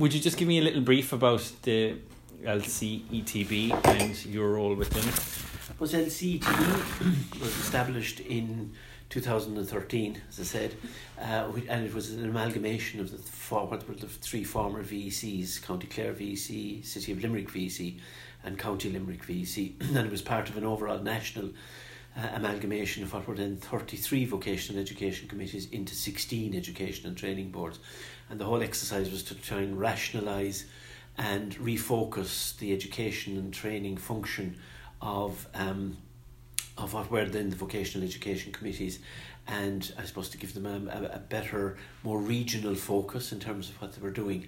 would you just give me a little brief about the LCETB and your role within it? Was LCETB was established in 2013, as I said, uh, and it was an amalgamation of the four, what were the three former VECs: County Clare VEC, City of Limerick VEC, and County Limerick VEC, and it was part of an overall national uh, amalgamation of what were then 33 vocational education committees into 16 education and training boards. And the whole exercise was to try and rationalise and refocus the education and training function of um, of what were then the vocational education committees and I suppose to give them a, a, a, better, more regional focus in terms of what they were doing.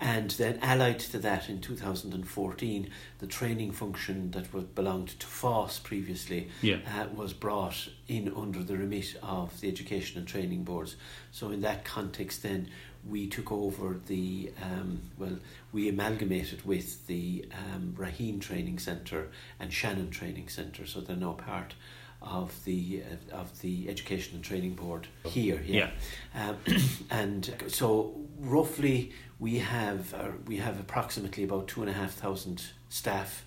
And then, allied to that, in 2014, the training function that was, belonged to FÁS previously yeah. uh, was brought in under the remit of the Education and Training Boards. So, in that context, then we took over the, um, well, we amalgamated with the um, Raheen Training Centre and Shannon Training Centre, so they're now part of the uh, of the Education and Training Board here. Yeah, yeah. Um, and so roughly we have uh, we have approximately about two and a half thousand staff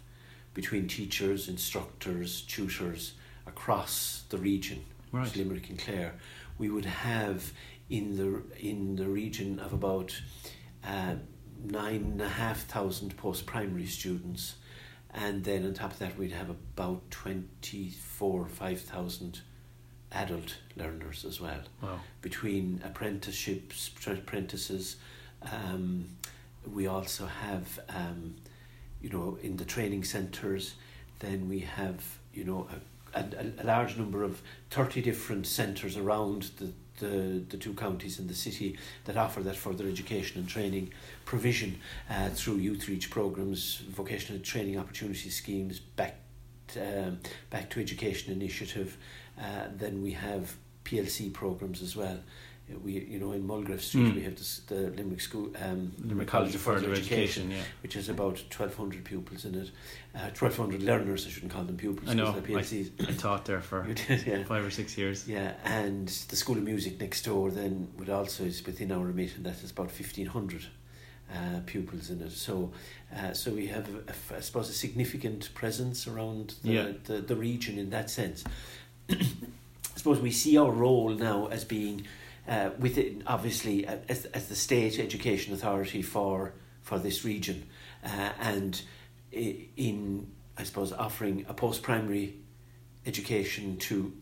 between teachers, instructors, tutors across the region, right. Limerick and Clare. We would have in the in the region of about uh, nine and a half thousand post primary students, and then on top of that we'd have about twenty four five thousand adult learners as well. Wow. Between apprenticeships, apprentices, um, we also have um, you know in the training centres. Then we have you know a, a, a large number of thirty different centres around the the, the two counties in the city that offer that further education and training provision uh, through Youthreach programs, vocational training opportunity schemes, back to, um, back to education initiative. Uh, then we have PLC programs as well. We, you know, in Mulgrave Street, Mm. we have this, the Limerick School, um, Limerick College of Further Education, yeah. which has about twelve hundred pupils in it. Uh, twelve hundred learners. I shouldn't call them pupils. I know. PLCs. I taught there for did, yeah. five or six years. Yeah, and the School of Music next door then would also is within our remit, and that is about fifteen hundred uh, pupils in it. So, uh, so we have, a, a, I suppose, a significant presence around the, Yeah. the, the region in that sense. I suppose we see our role now as being uh, within, obviously, uh, as, as the state education authority for for this region, uh, and in I suppose offering a post primary education to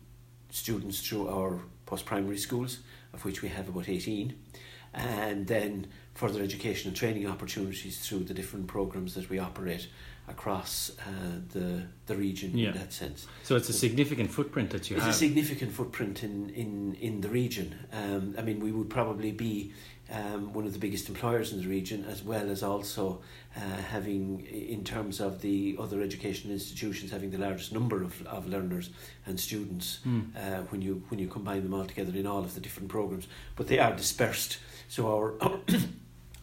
students through our post primary schools, of which we have about 18, and then further education and training opportunities through the different programs that we operate across uh, the, the region Yeah. in that sense. So it's a significant footprint that you It's a significant footprint in, in, in the region. Um, I mean, we would probably be um, one of the biggest employers in the region, as well as also uh, having, in terms of the other education institutions, having the largest number of, of learners and students Mm. uh, when you when you combine them all together in all of the different programs. But they are dispersed, so our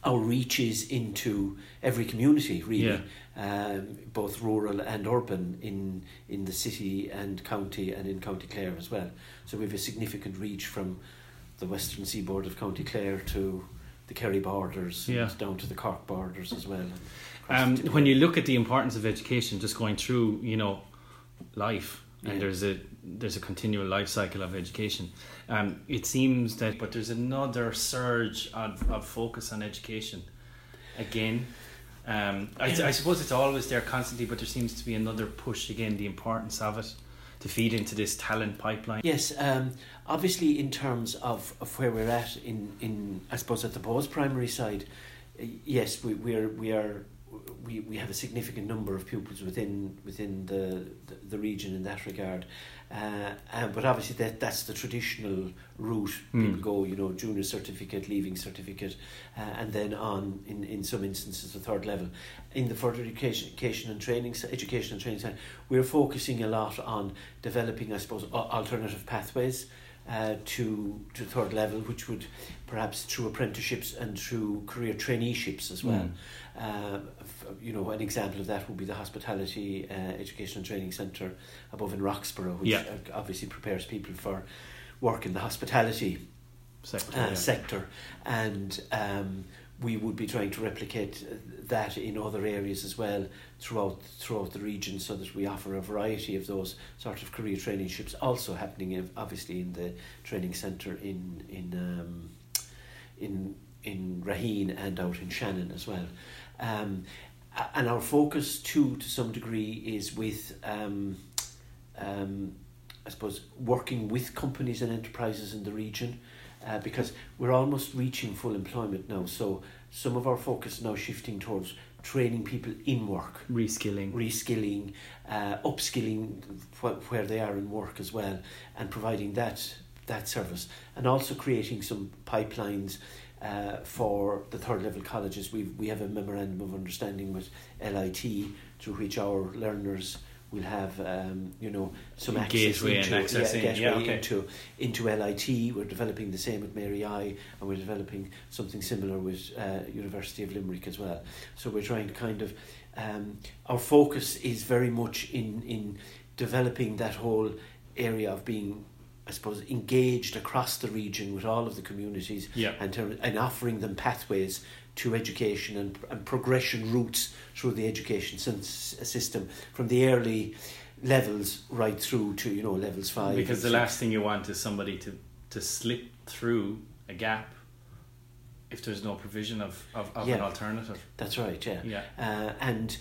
our, our reach is into every community really, um, both rural and urban in in the city and county and in County Clare as well. So we have a significant reach from the western seaboard of County Clare to the Kerry borders, Yeah. down to the Cork borders as well. Um, when you look at the importance of education, just going through, you know, life, and Yeah. there's a there's a continual life cycle of education. Um, it seems that, but there's another surge of, of focus on education. Again, um, I, I suppose it's always there constantly, but there seems to be another push again. The importance of it to feed into this talent pipeline. Yes, um, obviously, in terms of, of where we're at in, in I suppose at the post primary side, yes, we we are we are we, we have a significant number of pupils within within the the, the region in that regard, uh, uh, but obviously that that's the traditional route people Mm. go. You know, junior certificate, leaving certificate, uh, and then on in, in some instances the third level. In the further education, education and training education and training side, we're focusing a lot on developing, I suppose, alternative pathways uh, to to third level, which would perhaps through apprenticeships and through career traineeships as well. Uh, f- you know, an example of that would be the Hospitality uh, Education and Training Centre above in Roxborough, which Yeah. uh, obviously prepares people for work in the hospitality Sector, uh, yeah. sector, and um, we would be trying to replicate uh, that in other areas as well throughout throughout the region, so that we offer a variety of those sort of career traineeships. Also happening, uh, obviously, in the training centre in in um, in in Raheen and out in Shannon as well. Um, and our focus too, to some degree, is with. Um, um, I suppose working with companies and enterprises in the region uh, because we're almost reaching full employment now. So some of our focus now shifting towards training people in work, reskilling, reskilling, uh, upskilling wh- where they are in work as well, and providing that that service, and also creating some pipelines. Uh, for the third level colleges, we we have a memorandum of understanding with LIT through which our learners we'll have um, you know some access gateway into, and accessing, yeah, gateway yeah, okay. into into LIT. We're developing the same with Mary I, and we're developing something similar with uh, University of Limerick as well. So we're trying to kind of um, our focus is very much in in developing that whole area of being. I suppose engaged across the region with all of the communities Yeah. and, ter- and offering them pathways to education and, and progression routes through the education sys- system from the early levels right through to you know levels five Because the last thing you want is somebody to, to slip through a gap if there's no provision of, of, of an alternative. That's right, yeah. Yeah. Uh, and,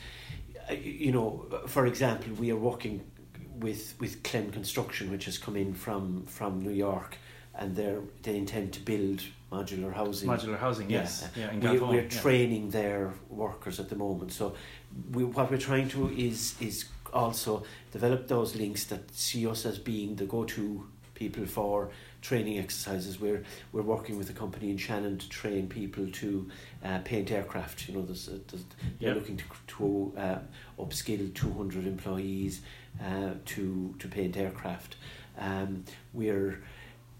uh, you know, for example, we are working with, with Clem Construction, which has come in from, from New York, and they they intend to build modular housing. Modular housing, yes. Yeah, in we, Galvone, we're yeah. training their workers at the moment. So, we, what we're trying to is is also develop those links that see us as being the go-to people for training exercises. We're we're working with a company in Shannon to train people to uh, paint aircraft. You know, there's, there's they're Yeah. looking to to uh, upskill two hundred employees uh, to to paint aircraft. Um, we're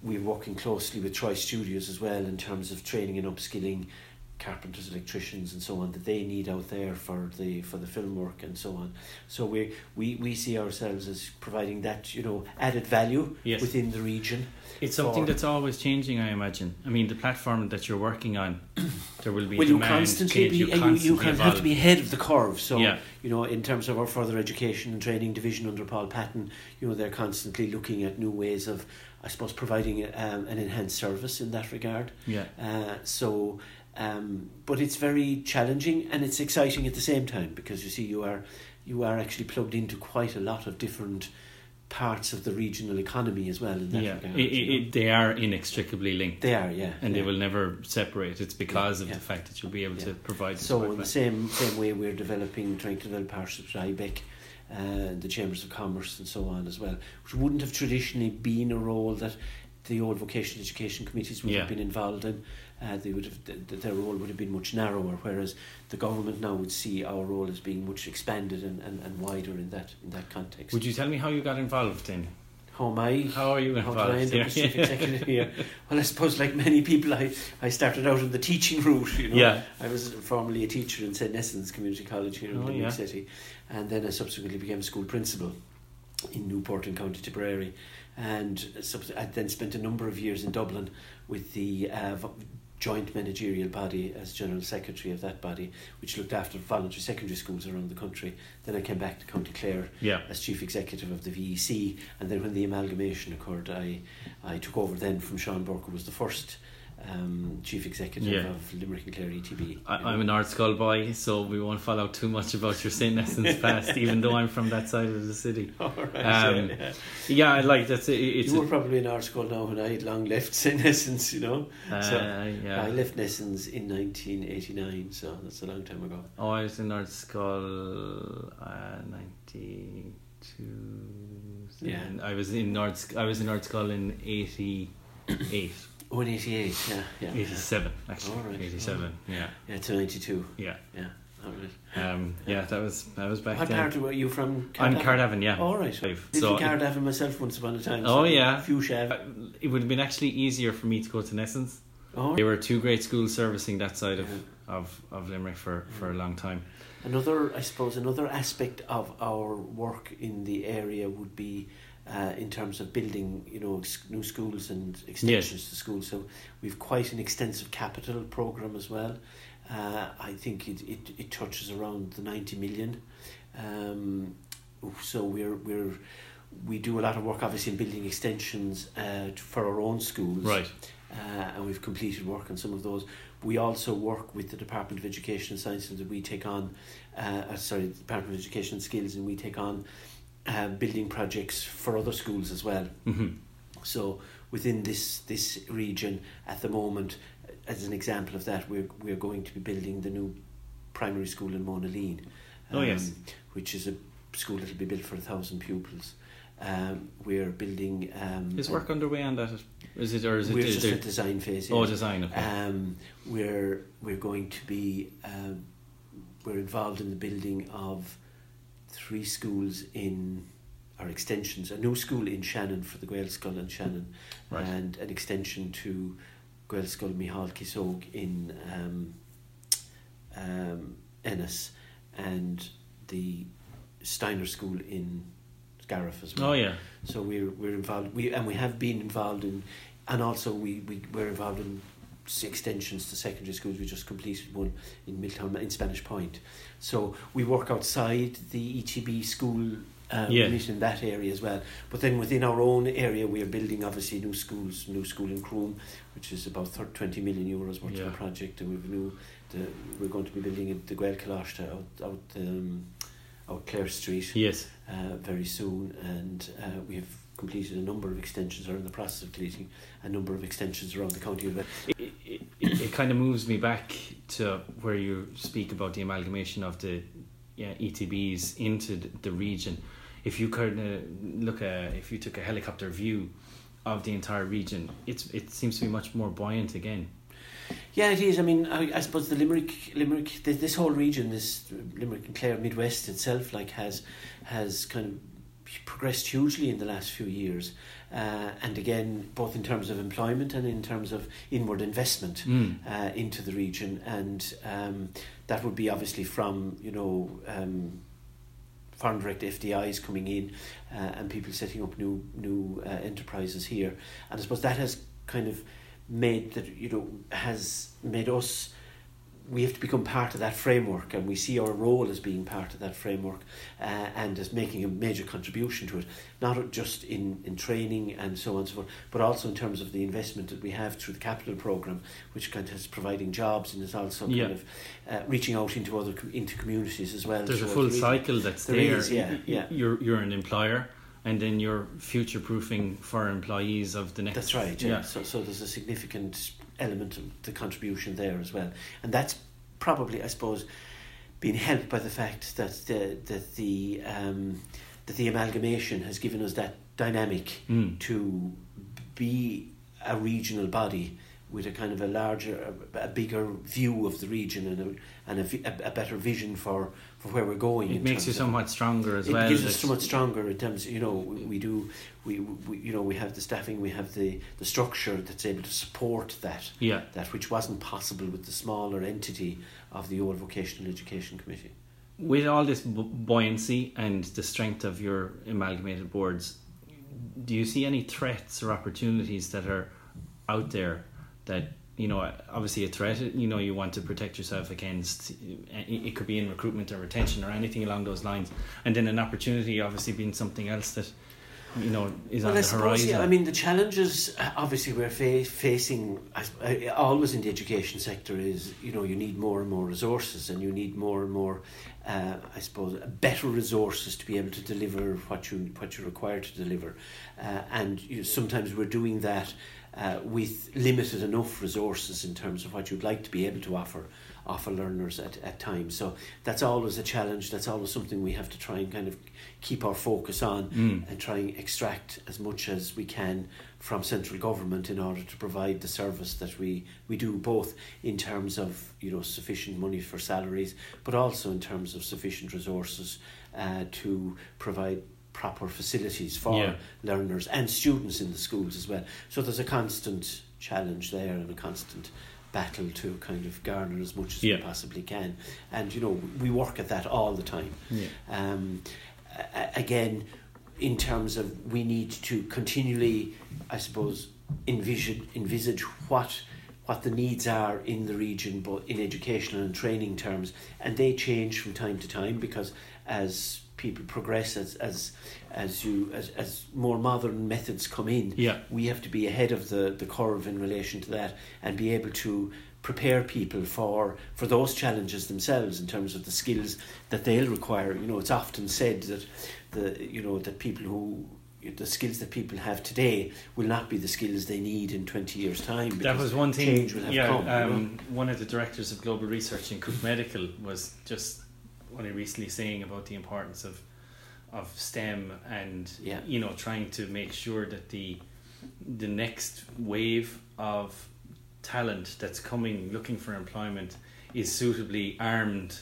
we're working closely with Troy Studios as well in terms of training and upskilling carpenters, electricians, and so on that they need out there for the for the film work and so on. So we we we see ourselves as providing that you know added value Yes. within the region. It's something that's always changing, I imagine. I mean, the platform that you're working on, there will be Well, you constantly change, be you, you, you constantly kind of have to be ahead of the curve. So Yeah. you know, in terms of our further education and training division under Paul Patton, you know, they're constantly looking at new ways of, I suppose, providing um, an enhanced service in that regard. Yeah. Uh, so, um, but it's very challenging and it's exciting at the same time because you see you are you are actually plugged into quite a lot of different parts of the regional economy as well in that Yeah, regard. it, you know. it, they are inextricably linked. they are, yeah, and they will never separate. It's because of Yeah. the fact that you'll be able to provide. So in the same same way, we're developing, trying to develop partnerships with IBEC, uh, the chambers of commerce, and so on as well, which wouldn't have traditionally been a role that the old vocational education committees would Yeah. have been involved in. Uh, they would have th- th- their role would have been much narrower, whereas the government now would see our role as being much expanded and, and, and wider in that in that context. Would you tell me how you got involved in? How am I? How are you How involved? did I end up Yeah. as executive here? Well, I suppose like many people, I, I started out in the teaching route. You know, Yeah. I was formerly a teacher in St Nessan's Community College here in Oh, yeah. City, and then I subsequently became a school principal in Newport in County Tipperary, and subs- I then spent a number of years in Dublin with the uh, joint managerial body as general secretary of that body, which looked after voluntary secondary schools around the country. Then I came back to County Clare Yeah. as chief executive of the VEC, and then when the amalgamation occurred, I I took over then from Sean Burke, who was the first um, chief executive Yeah. of Limerick and Clare ETB. I, I'm an art skull boy, so we won't follow too much about your St. Nessan's past, even though I'm from that side of the city. All right, Um, yeah. Yeah, I like that's it. It's you a, were probably in art school now when I had long left St Nessans, you know. uh, so yeah. I left Nessans in 1989, so that's a long time ago. Oh, I was in art school uh, ninety two. Yeah. I was in sc- I was in art school in eighty eight. Oh, in 88, yeah, yeah. 87 actually. All right. 87. Yeah. Yeah, to 92, Yeah. yeah. All right. Um, yeah, that was that was back What then. part were you from? I'm Cardiff? Caherdavin, yeah. All right. Five. Lived So in Cardiff myself once upon a time. Oh, so yeah. Few shav. uh, it would have been actually easier for me to go to Nessans. Oh, They were two great schools servicing that side of, Yeah. of, of Limerick for, for a long time. Another, I suppose, another aspect of our work in the area would be uh, in terms of building, you know, new schools and extensions to schools. So we've quite an extensive capital program as well. Uh, I think it, it, it touches around the 90 million. Um, so we're, we're, we do a lot of work obviously in building extensions uh, for our own schools. Right. Uh, and we've completed work on some of those. We also work with the Department of Education and Science that we take on, uh, uh, sorry, the Department of Education and Skills, and we take on uh, building projects for other schools as well. Mm-hmm. So within this this region at the moment, as an example of that, we're we're going to be building the new primary school in Monaleen. Um, oh yes, um, which is a school that will be built for a thousand pupils. Um, we're building. Um, is work underway on that? Is it or is it? We're just at design phase. Oh, design. Okay. Um, we're we're going to be um, we're involved in the building of three schools in our extensions. A new school in Shannon for the Gaelscoil in Shannon, right. and an extension to Gaelscoil Mhíchíl Cíosóg in um, um, Ennis, and the Steiner School in Scariff as well. Oh yeah. So we're we're involved. We and we have been involved in, and also we we we're involved in extensions to secondary schools. We just completed one in Milltown in Spanish Point. So we work outside the ETB school. Um, Yeah. in that area as well, but then within our own area, we are building obviously new schools, new school in Croom, which is about 30, 20 million euros worth Yeah. of a project, and we've new, the, we're going to be building the Gaelcholáiste out out um, out Clare Street Yes. uh, very soon, and uh, we have completed a number of extensions, or in the process of completing a number of extensions around the county. It, kind of moves me back to where you speak about the amalgamation of the yeah, ETBs into the, the region. If you kind of look at, if you took a helicopter view of the entire region, it's it seems to be much more buoyant again. yeah, it is. I mean, I, I suppose the Limerick, Limerick, this, this whole region, this Limerick and Clare Midwest itself, like has has kind of progressed hugely in the last few years, uh, and again, both in terms of employment and in terms of inward investment. Mm. uh, into the region, and um, that would be obviously from you know um, foreign direct FDIs coming in uh, and people setting up new new uh, enterprises here, and I suppose that has kind of made that you know has made us we have to become part of that framework and we see our role as being part of that framework uh, and as making a major contribution to it not just in, in training and so on and so forth but also in terms of the investment that we have through the capital program which kind of is providing jobs and is also Yeah. kind of uh, reaching out into other into communities as well There's a full cycle that's There there. is, yeah, yeah. You're you're an employer, and then you're future proofing for employees of the next. That's right. Yeah. Yeah. So, so there's a significant element of the contribution there as well, and that's probably, I suppose, been helped by the fact that the that the um, that the amalgamation has given us that dynamic Mm. to be a regional body with a kind of a larger, a, a bigger view of the region and a and a, a, better vision for, for where we're going. It makes you somewhat stronger as it well. It gives us somewhat stronger in terms you know we, we do we, we you know we have the staffing we have the the structure that's able to support that Yeah. that which wasn't possible with the smaller entity of the old vocational education committee with all this bu- buoyancy and the strength of your amalgamated boards, do you see any threats or opportunities that are out there that you know obviously a threat you know you want to protect yourself against it could be in recruitment or retention or anything along those lines. And then an opportunity obviously being something else that you know is on I the suppose, horizon. Yeah, I mean, the challenges uh, obviously we're fa- facing uh, always in the education sector is you know you need more and more resources and you need more and more, uh, I suppose, better resources to be able to deliver what you what you're required to deliver, uh, and you, sometimes we're doing that uh, with limited enough resources in terms of what you'd like to be able to offer offer learners at, at times. So that's always a challenge. That's always something we have to try and kind of keep our focus on Mm. and try and extract as much as we can from central government in order to provide the service that we, we do both in terms of you know sufficient money for salaries but also in terms of sufficient resources uh, to provide proper facilities for Yeah. learners and students in the schools as well so there's a constant challenge there and a constant battle to kind of garner as much as Yeah. we possibly can and you know we work at that all the time yeah. um, again, in terms of we need to continually, I suppose, envision envisage what what the needs are in the region, but in educational and training terms, and they change from time to time because as people progress, as as as you as, as more modern methods come in, Yeah. we have to be ahead of the, the curve in relation to that and be able to prepare people for for those challenges themselves in terms of the skills that they'll require. You know, it's often said that the you know that people who the skills that people have today will not be the skills they need in 20 years time That was one thing. change will have yeah, come, you know. um, one of the directors of global research in Cook Medical was just only recently saying about the importance of of STEM and Yeah. you know trying to make sure that the the next wave of talent that's coming looking for employment is suitably armed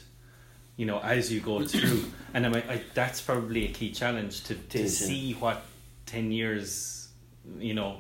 you know as you go through and I, I that's probably a key challenge to, to see what 10 years you know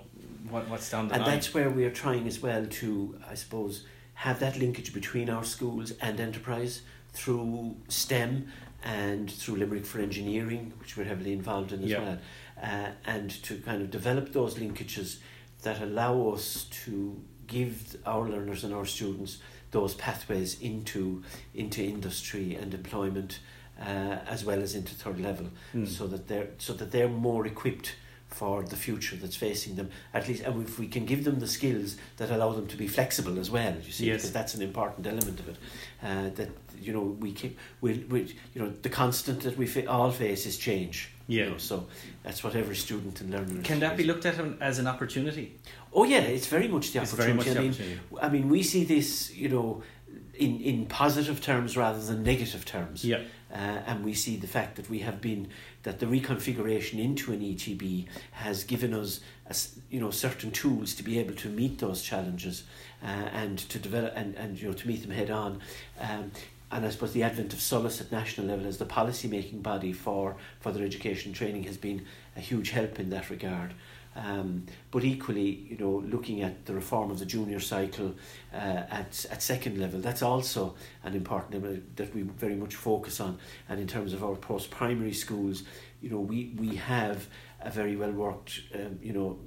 what, what's down the line. and line that's where we are trying as well to i suppose have that linkage between our schools and enterprise through stem and through limerick for engineering which we're heavily involved in as Yeah. well uh, and to kind of develop those linkages that allow us to give our learners and our students those pathways into into industry and employment uh, as well as into third level Hmm. so that they're so that they're more equipped for the future that's facing them at least and if we can give them the skills that allow them to be flexible as well you see Yes. because that's an important element of it uh, that you know we keep we, we you know the constant that we fa- all face is change you Yeah. know, so that's what every student and learner is Can that be looked at as an opportunity? oh yeah it's very much the It's very much opportunity the I mean opportunity. I mean we see this you know in in positive terms rather than negative terms Yeah, uh, and we see the fact that we have been that the reconfiguration into an ETB has given us a you know certain tools to be able to meet those challenges uh, and to develop and, and you know to meet them head on. Um, and I suppose the advent of SOLAS at national level as the policy making body for further education training has been a huge help in that regard. Um, but equally, you know, looking at the reform of the junior cycle uh, at at second level, that's also an important element that we very much focus on. And in terms of our post primary schools, you know, we we have a very well worked, um, you know,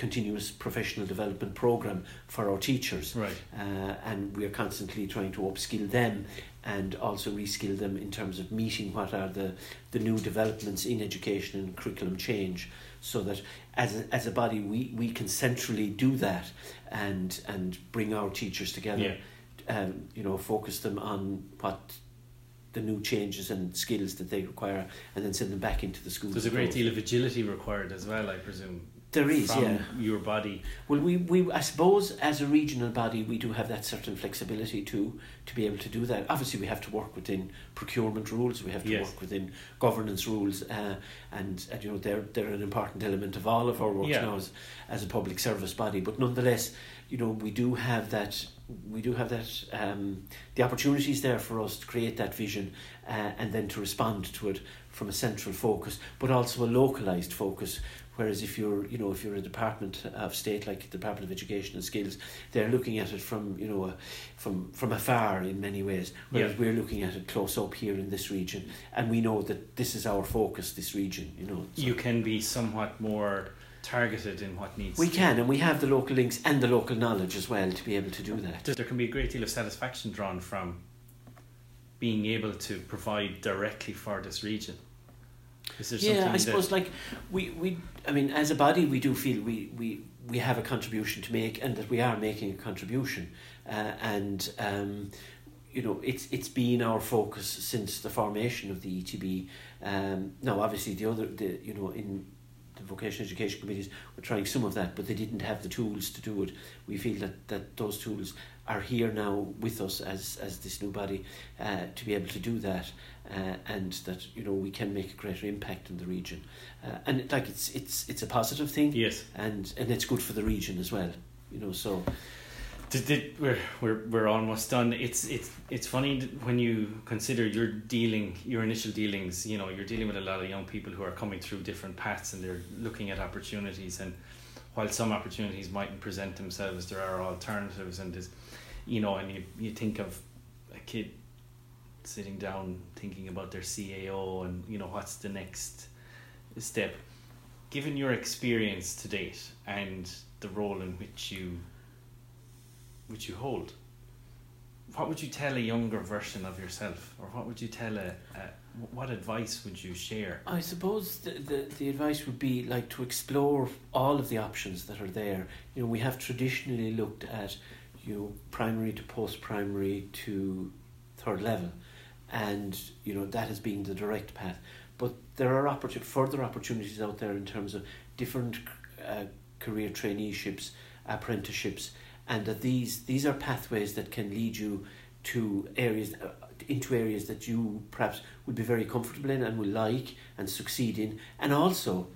continuous professional development program for our teachers right. uh, and we are constantly trying to upskill them and also reskill them in terms of meeting what are the, the new developments in education and curriculum change so that as a, as a body we, we can centrally do that and and bring our teachers together um, you know focus them on what the new changes and skills that they require and then send them back into the school There's a great deal of agility required as well, I presume. There is yeah your body. Well, we, we I suppose as a regional body, we do have that certain flexibility to to be able to do that. Obviously, we have to work within procurement rules. We have to Yes. work within governance rules, uh, and, and you know they're they're an important element of all of our work Yeah. now as as a public service body. But nonetheless, you know we do have that we do have that um, the opportunities there for us to create that vision uh, and then to respond to it from a central focus, but also a localized focus. Whereas if you're, you know, if you're a department of state like the Department of Education and Skills, they're looking at it from, you know, uh, from from afar in many ways. Whereas Yeah. we're looking at it close up here in this region, and we know that this is our focus, this region. You know, So You can be somewhat more targeted in what needs we can, and we have the local links and the local knowledge as well to be able to do that. There can be a great deal of satisfaction drawn from being able to provide directly for this region. Is there something Yeah, I that- suppose like we, we I mean as a body we do feel we, we, we have a contribution to make and that we are making a contribution. Uh, and um, you know it's it's been our focus since the formation of the ETB um, now obviously the other the you know in the vocational education committees were trying some of that but they didn't have the tools to do it. We feel that, that those tools are here now with us as as this new body uh, to be able to do that uh, and that you know we can make a greater impact in the region uh, and like it's it's it's a positive thing Yes. and and it's good for the region as well you know so Did, did, we're, we're, we're almost done. It's it's it's funny when you consider your dealing, your initial dealings. You know, you're dealing with a lot of young people who are coming through different paths and they're looking at opportunities. And while some opportunities mightn't present themselves, there are alternatives. And you know, and you you think of a kid sitting down thinking about their CAO and you know what's the next step. Given your experience to date and the role in which you would you hold? What would you tell a younger version of yourself, or what would you tell a, a what advice would you share? I suppose the, the, the advice would be like to explore all of the options that are there. You know, we have traditionally looked at you know primary to post primary to third level, and you know that has been the direct path. But there are opportun- further opportunities out there in terms of different uh, career traineeships, apprenticeships, and that these these are pathways that can lead you to areas uh, into areas that you perhaps would be very comfortable in and will like and succeed in, and also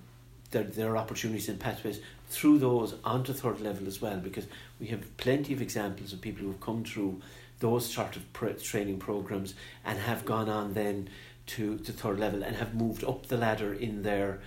there, there are opportunities and pathways through those onto third level as well because we have plenty of examples of people who have come through those sort of pre- training programs and have gone on then to, the third level and have moved up the ladder in their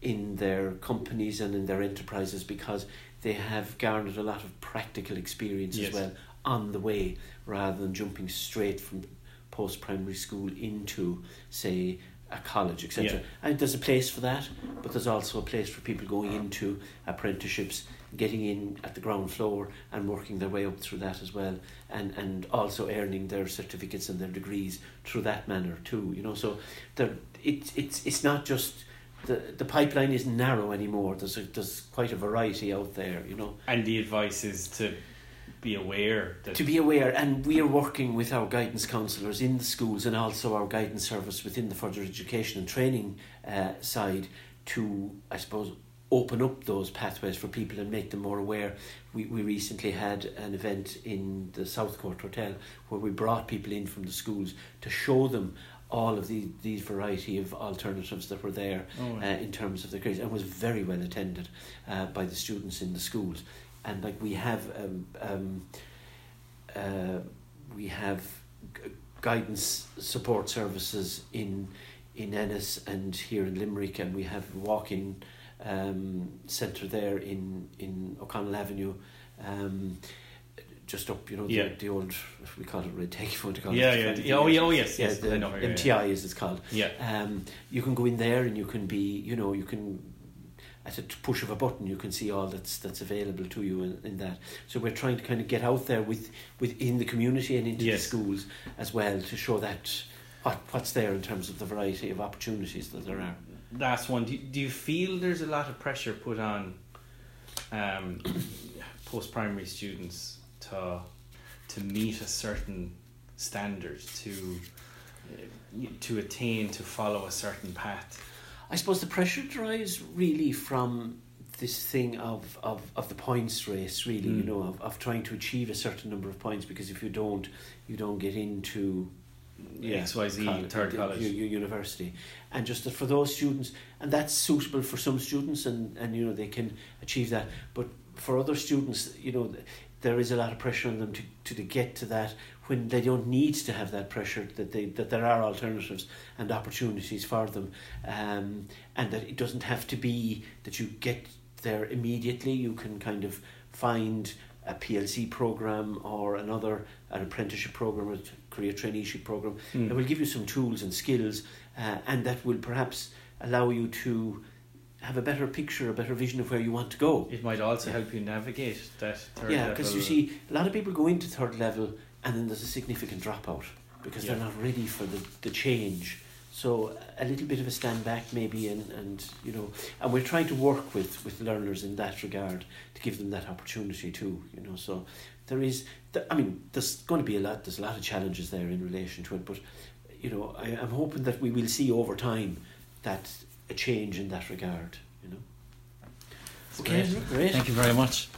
in their companies and in their enterprises because they have garnered a lot of practical experience Yes. as well on the way rather than jumping straight from post primary school into say a college etc Yeah. and there's a place for that but there's also a place for people going into apprenticeships getting in at the ground floor and working their way up through that as well and and also earning their certificates and their degrees through that manner too you know. So there it, it's it's not just the the pipeline isn't narrow anymore. There's a, there's quite a variety out there you know. And the advice is to be aware that to be aware and we are working with our guidance counsellors in the schools and also our guidance service within the further education and training uh, side to I suppose open up those pathways for people and make them more aware. We, we recently had an event in the south court Hotel where we brought people in from the schools to show them all of the, these variety of alternatives that were there Oh, uh, in terms of the grades and was very well attended uh, by the students in the schools and like we have um, um, uh, we have g- guidance support services in in Ennis and here in Limerick and we have walk-in um, centre there in in O'Connell Avenue um, just up you know the, Yeah. the old we call it red telephone to call yeah, it? Yeah, yeah, oh, yeah, oh, yes, yeah, yes, the I know, yeah, MTI as it's called. Yeah, um, you can go in there and you can be, you know, you can at a push of a button you can see all that's that's available to you in, in that. So we're trying to kind of get out there with within the community and into Yes. the schools as well to show that what what's there in terms of the variety of opportunities that there are. last one. Do you, do you feel there's a lot of pressure put on um, post primary students to to meet a certain standard to uh, to attain to follow a certain path? I suppose the pressure derives really from this thing of, of, of the points race, really, you Mm. know, of, of trying to achieve a certain number of points because if you don't, you don't get into XYZ coll- third college. u- university. And just that for those students, and that's suitable for some students, and, and you know, they can achieve that. But for other students, you know, there is a lot of pressure on them to, to, to get to that when they don't need to have that pressure that they that there are alternatives and opportunities for them um, and that it doesn't have to be that you get there immediately you can kind of find a PLC program or another an apprenticeship program or a career traineeship program Mm. that will give you some tools and skills uh, and that will perhaps allow you to have a better picture a better vision of where you want to go It might also help you navigate that third yeah, because you see, a lot of people go into third level and then there's a significant dropout because Yeah. they're not ready for the, the change. So a little bit of a stand back maybe, and, and you know, and we're trying to work with, with learners in that regard to give them that opportunity too. You know, so there is, th- I mean, there's going to be a lot. There's a lot of challenges there in relation to it, but you know, I, I'm hoping that we will see over time that a change in that regard. You know. Great. great. Thank you very much.